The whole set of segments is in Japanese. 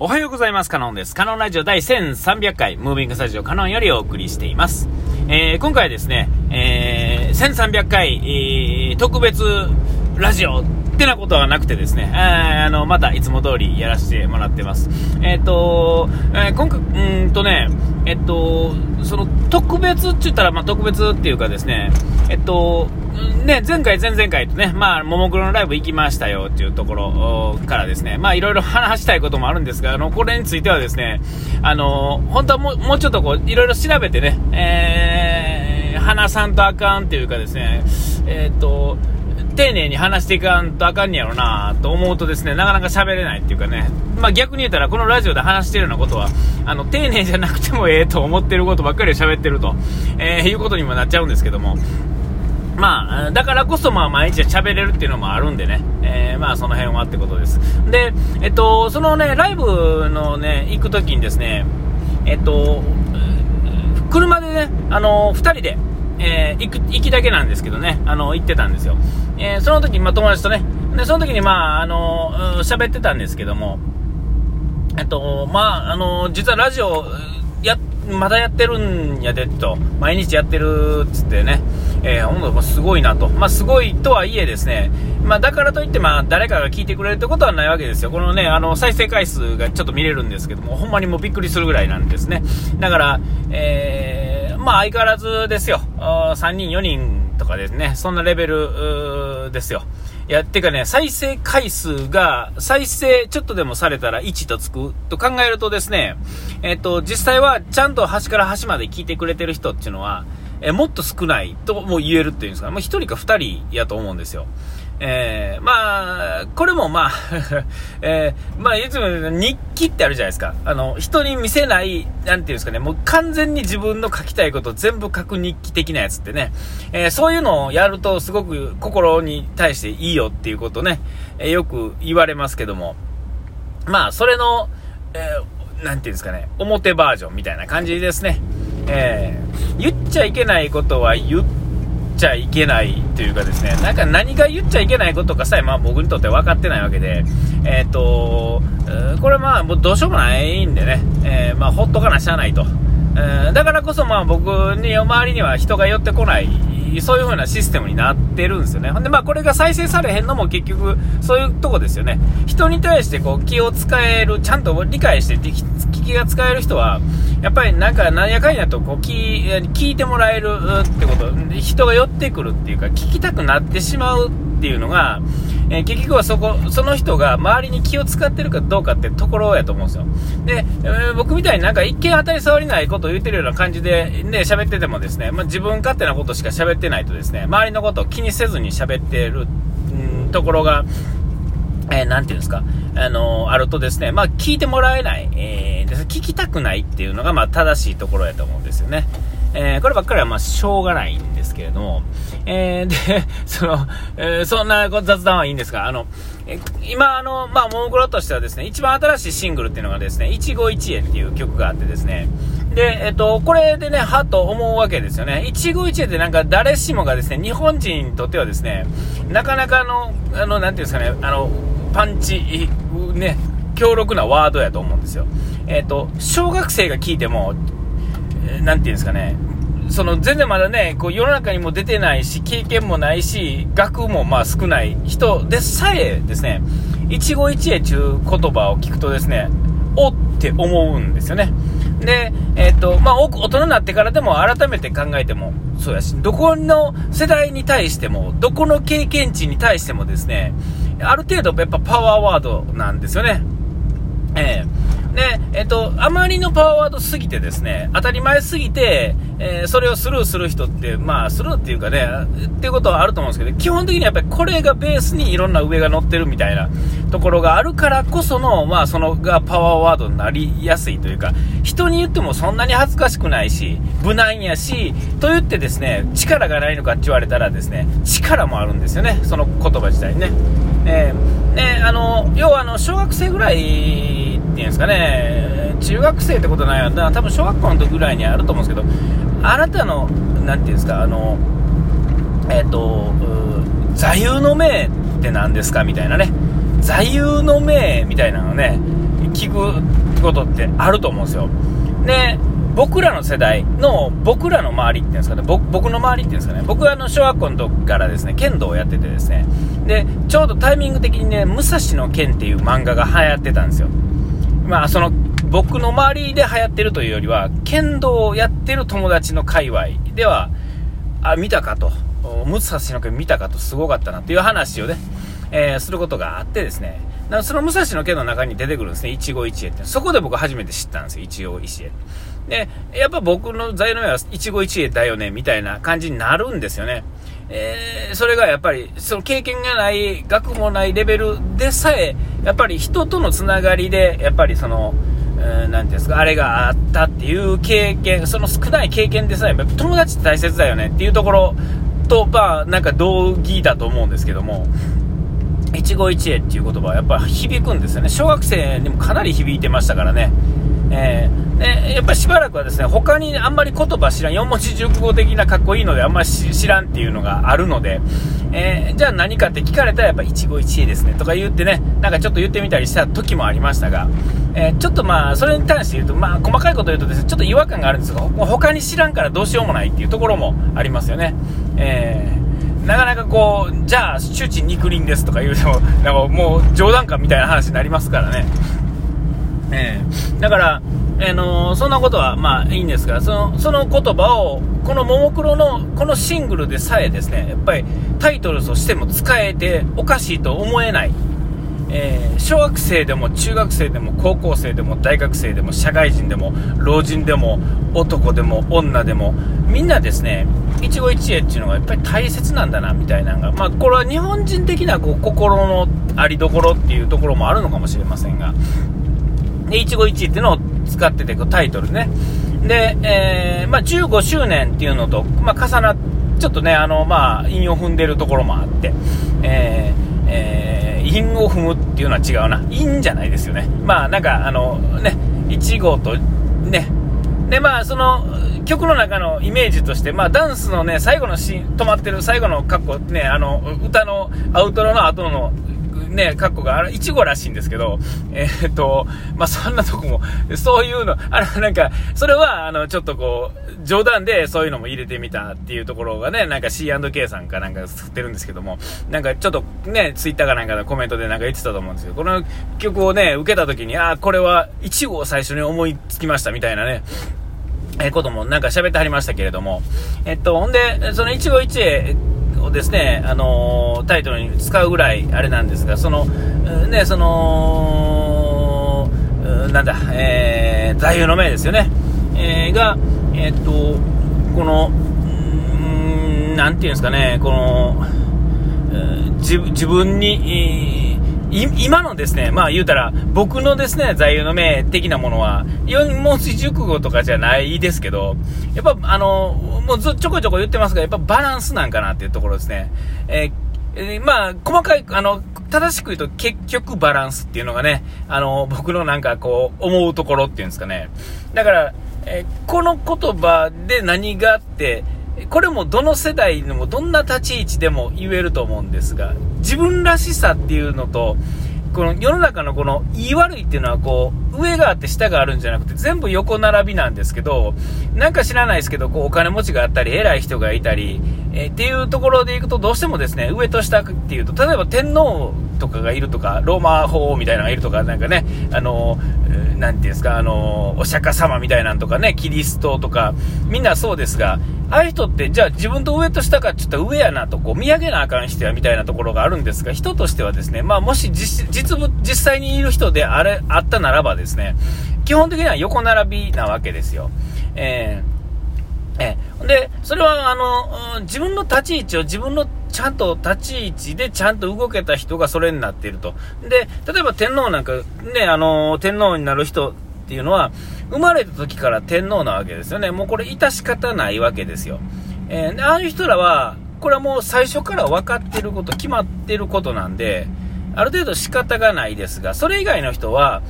おはようございます。カノンです。カノンラジオ第1300回、ムービングスタジオカノンよりお送りしています。えー、今回はですね、えー、1300回、えー、特別ラジオってなことはなくてですね、あの、またいつも通りやらせてもらってます。えっ、ー、と、えー、今回、うんとね、えっ、と、その特別って言ったら、まあ、特別っていうかですね、えっと、ね、前回、前々回とね、まあ、ももクロのライブ行きましたよっていうところからですね、まあ、いろいろ 話したいこともあるんですが、あの、これについてはですね、あの、本当はもう、もうちょっとこう、いろいろ調べてね、えー、話さんとあかんっていうかですね、え、っと、丁寧に話していかんとあかんねやろなと思うとですね、なかなか喋れないっていうかね、まあ、逆に言ったらこのラジオで話してるようなことは、あの、丁寧じゃなくてもええと思ってることばっかり喋ってると、えー、いうことにもなっちゃうんですけども、まあ、だからこそ、まあ、毎日喋れるっていうのもあるんでね、えー、まあ、その辺はってことです。で、えっと、そのね、ライブのね、行くときにですね、えっと、車でね、あの、2人で、えー、行く、行きだけなんですけどね、あの、行ってたんですよ。えー、その時、まあ、友達とね、で、その時に、まあ、あの、喋ってたんですけども、えっと、まあ、あの、実はラジオ、や、まだやってるんやで、と、毎日やってるっつってね、えー、本当すごいなと。まあ、すごいとはいえですね、まあ、だからといって、まあ、誰かが聞いてくれるってことはないわけですよ。このね、あの、再生回数がちょっと見れるんですけども、ほんまにもうびっくりするぐらいなんですね。だから、えー、まあ、相変わらずですよ。3人、4人とかですね、そんなレベルですよ。いや、てかね、再生回数が、再生ちょっとでもされたら1とつくと考えるとですね、えっ、と、実際はちゃんと端から端まで聞いてくれてる人っていうのは、えもっと少ないとも言えるっていうんですか、まあ、1人か2人やと思うんですよ。えー、まあ、これもまあ えー、まあ、いつも日記ってあるじゃないですか。あの、人に見せない、なんていうんですかね、もう完全に自分の書きたいことを全部書く日記的なやつってね、えー、そういうのをやるとすごく心に対していいよっていうことね、えよく言われますけども、まあ、それの、えなんていうんですかね、表バージョンみたいな感じですね。えー、言っちゃいけないことは言ってちゃいけないというかですね、なんか何が言っちゃいけないことかさえ、まあ僕にとって分かってないわけで、えっ、ー、と、これまあもうどうしようもないんでね、えー、まあほっとかなしゃあないと。だからこそまあ僕に周りには人が寄ってこないそういう風なシステムになってるんですよね。ほんで、まあ、これが再生されへんのも結局、そういうとこですよね。人に対してこう、気を使える、ちゃんと理解して、聞きが使える人は、やっぱりなんか、なんやかんやと、こう、聞、聞いてもらえるってこと、人が寄ってくるっていうか、聞きたくなってしまうっていうのが、えー、結局はそこ、その人が周りに気を使ってるかどうかってところやと思うんですよ。で、えー、僕みたいになんか一見当たり障りないことを言ってるような感じで、ね、喋っててもですね、まあ、自分勝手なことしか喋ってないとですね、周りのことを気にせずに喋ってる、ん、ところが、えー、ていうんですか、あのー、あるとですね、まあ、聞いてもらえない、えー、聞きたくないっていうのが、まあ、正しいところやと思うんですよね。えー、こればっかりは、まあ、しょうがないんでけれども、えー、で、その、えー、そんな雑談はいいんですが、あの、え今、あの、まあ、ももクロとしてはですね、一番新しいシングルっていうのがですね、一期一会っていう曲があってですね、で、えっと、これでね、はと思うわけですよね。一期一会ってなんか誰しもがですね、日本人にとってはですね、なかなかの、あの、なんていうんですかね、あの、パンチ、ね、強力なワードやと思うんですよ。えっと、小学生が聞いても、なんていうんですかね、その全然まだね、こう世の中にも出てないし、経験もないし、学もまあ少ない人でさえですね、一期一会という言葉を聞くとですね、おって思うんですよね。で、えっ、ー、と、まあ、大人になってからでも改めて考えてもそうやし、どこの世代に対しても、どこの経験値に対してもですね、ある程度やっぱパワーワードなんですよね。えーで、えっと、あまりのパワーワードすぎてですね、当たり前すぎて、えー、それをスルーする人って、まあ、スルーっていうかね、っていうことはあると思うんですけど、基本的にやっぱりこれがベースにいろんな上が乗ってるみたいなところがあるからこその、まあ、そのがパワーワードになりやすいというか、人に言ってもそんなに恥ずかしくないし、無難やし、と言ってですね、力がないのかって言われたらですね、力もあるんですよね、その言葉自体ね。えー、ね、あの、要はあの、小学生ぐらいいうんですかね、中学生ってことないやな、多分小学校の時ぐらいにあると思うんですけど、あなたの、なんていうんですか、あの、えっ、ー、と、座右の銘って何ですかみたいなね、座右の銘みたいなのね、聞くことってあると思うんですよ。で、僕らの世代の、僕らの周りっていうんですかね、僕の周りっていうんですかね、僕はあの小学校の時からですね、剣道をやっててですね、で、ちょうどタイミング的にね、武蔵の剣っていう漫画が流行ってたんですよ。まあ、その、僕の周りで流行ってるというよりは、剣道をやってる友達の界隈では、あ、見たかと、武蔵の剣見たかとすごかったなっていう話をね、えー、することがあってですね、その武蔵の剣の中に出てくるんですね、一期一会って。そこで僕初めて知ったんですよ、一期一会。で、やっぱ僕の材料は一期一会だよね、みたいな感じになるんですよね。えー、それがやっぱり、その経験がない、学もないレベルでさえ、やっぱり人とのつながりで、やっぱりその、何、ですか、あれがあったっていう経験、その少ない経験でさえ、友達って大切だよねっていうところと、まあ、なんか同義だと思うんですけども、一期一会っていう言葉はやっぱ響くんですよね。小学生にもかなり響いてましたからね。えー、でやっぱりしばらくはですね他にあんまり言葉知らん、4文字熟語的なかっこいいのであんまり知らんっていうのがあるので、えー、じゃあ何かって聞かれたらやっぱ一期一会ですねとか言ってね、なんかちょっと言ってみたりした時もありましたが、えー、ちょっとまあそれに対して言うと、まあ細かいこと言うとですね、ちょっと違和感があるんですが、他に知らんからどうしようもないっていうところもありますよね。えーなかなかこう、じゃあ、周知肉林ですとか言うても、なんかもう冗談かみたいな話になりますからね。えー、だから、あのー、そんなことはまあいいんですが、そのその言葉を、このももクロのこのシングルでさえですね、やっぱりタイトルとしても使えておかしいと思えない。えー、小学生でも中学生でも高校生でも大学生でも社会人でも老人でも男でも女でもみんなですね一期一会っていうのがやっぱり大切なんだなみたいなのが、まあ、これは日本人的なこう心のありどころっていうところもあるのかもしれませんが、一期一会っていうのを使ってて、タイトルね。で、えー、まあ、15周年っていうのと、まあ、重なっ、ちょっとね、あの、まあ、韻を踏んでるところもあって、えー、えー、韻を踏むっていうのは違うな。韻じゃないですよね。まあ、なんか、あの、ね、1号と、ね、で、まあ、その、曲の中のイメージとして、まあ、ダンスのね、最後のシーン、止まってる最後の格好、ね、あの、歌のアウトロの後のね、カッコが、あの、いちごらしいんですけど、えー、っと、まあ、そんなとこも、そういうの、あの、なんか、それは、あの、ちょっとこう、冗談でそういうのも入れてみたっていうところがね、なんか C&K さんかなんか作ってるんですけども、なんかちょっとね、ツイッターかなんかのコメントでなんか言ってたと思うんですけど、この曲をね、受けた時に、ああ、これは、いちごを最初に思いつきましたみたいなね、えこともなんか喋ってはりましたけれども、えっと、ほんで、その一期一会をですね、あのタイトルに使うぐらいあれなんですが、その、ね、その、なんだ、えー、座右の銘ですよね、えー、が、えー、っと、この、んなんていうんですかね、この、自自分に、今のですね、まあ言うたら、僕のですね、座右の銘的なものは、4文字熟語とかじゃないですけど、やっぱあの、もうちょこちょこ言ってますが、やっぱバランスなんかなっていうところですね。えー、まあ、細かい、あの、正しく言うと結局バランスっていうのがね、あの、僕のなんかこう、思うところっていうんですかね。だから、えー、この言葉で何があって、これもどの世代でもどんな立ち位置でも言えると思うんですが、自分らしさっていうのと、この世の中のこの言い悪いっていうのはこう上があって下があるんじゃなくて全部横並びなんですけどなんか知らないですけどこうお金持ちがあったり偉い人がいたり、えー、っていうところでいくとどうしてもですね上と下っていうと例えば天皇とかがいるとかローマ法王みたいなのがいるとかなんかねあのなんていうんですかあのお釈迦様みたいなんとかねキリストとかみんなそうですがああいう人って、じゃあ自分と上と下かって言ったら上やなと、こう見上げなあかん人やみたいなところがあるんですが、人としてはですね、まあもし実実実際にいる人であれ、あったならばですね、基本的には横並びなわけですよ。えー、えー、で、それは、あの、自分の立ち位置を自分のちゃんと立ち位置でちゃんと動けた人がそれになっていると。で、例えば天皇なんか、ね、あの、天皇になる人っていうのは、生まれた時から天皇なわけですよね。もうこれ致し方ないわけですよ。えー、ああいう人らは、これはもう最初から分かってること、決まってることなんで、ある程度仕方がないですが、それ以外の人は、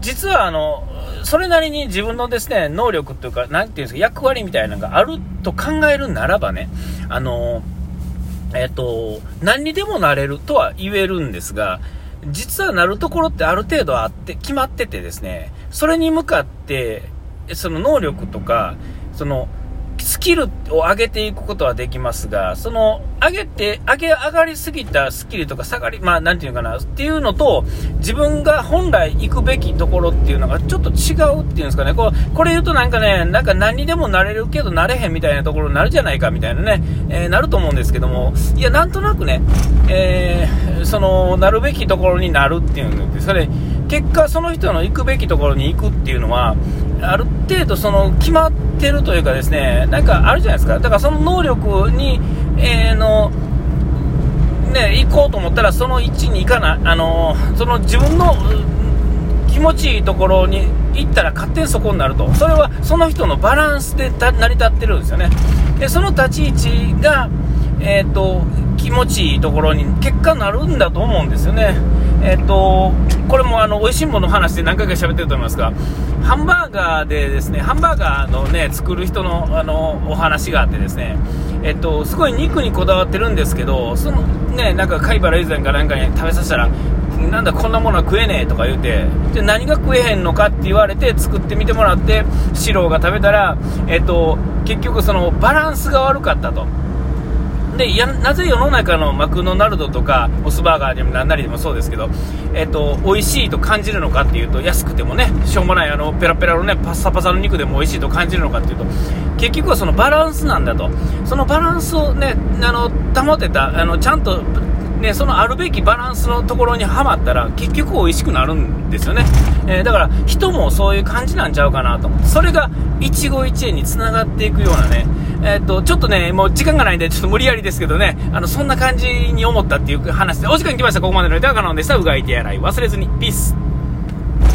実はあの、それなりに自分のですね、能力というか、なんていうんですか、役割みたいなのがあると考えるならばね、あの、えっ、と、何にでもなれるとは言えるんですが、実はなるところってある程度あって、決まっててですね、それに向かって、その能力とか、その、キルを上げていくことはできますが、その、上げて、上げ、上がりすぎたスキルとか下がり、まあ、なんていうかな、っていうのと、自分が本来行くべきところっていうのがちょっと違うっていうんですかね、こう、これ言うとなんかね、なんか何にでもなれるけどなれへんみたいなところになるじゃないかみたいなね、えー、なると思うんですけども、いや、なんとなくね、えー、その、なるべきところになるっていうのって、それ、結果その人の行くべきところに行くっていうのは、ある程度その決まってるというかですね、なんかあるじゃないですか。だからその能力に、えー、の、ね、行こうと思ったらその位置に行かない、あのその自分の気持ちいいところに行ったら勝手にそこになると。それはその人のバランスで成り立ってるんですよね。で、その立ち位置が、えっ、ー、と、気持ちいいところに結果なるんだと思うんですよね。えっ、と、これもあの、美味しいものの話で何回か喋ってると思いますが、ハンバーガーでですね、ハンバーガーのね、作る人のあの、お話があってですね、えっと、すごい肉にこだわってるんですけど、そのね、なんか貝原以前かなんかに食べさせたら、なんだこんなものは食えねえとか言うて、で、何が食えへんのかって言われて作ってみてもらって、四郎が食べたら、えっと、結局そのバランスが悪かったと。でやなぜ世の中のマクドナルドとかモスバーガーでも何なりでもそうですけど、えっと、美味しいと感じるのかっていうと安くてもねしょうもないあのペラペラのねパッサパサの肉でも美味しいと感じるのかっていうと結局はそのバランスなんだと。そのバランスをねあの保てたあのちゃんとね、そのあるべきバランスのところにはまったら結局美味しくなるんですよね、えー、だから人もそういう感じなんちゃうかなと。それが一期一会につながっていくようなねえー、と、ちょっとね、もう時間がないんで、ちょっと無理やりですけどね、あの、そんな感じに思ったっていう話で、お時間来ました。ここまでの歌が可能でした。うがいてやらい忘れずに。ピース。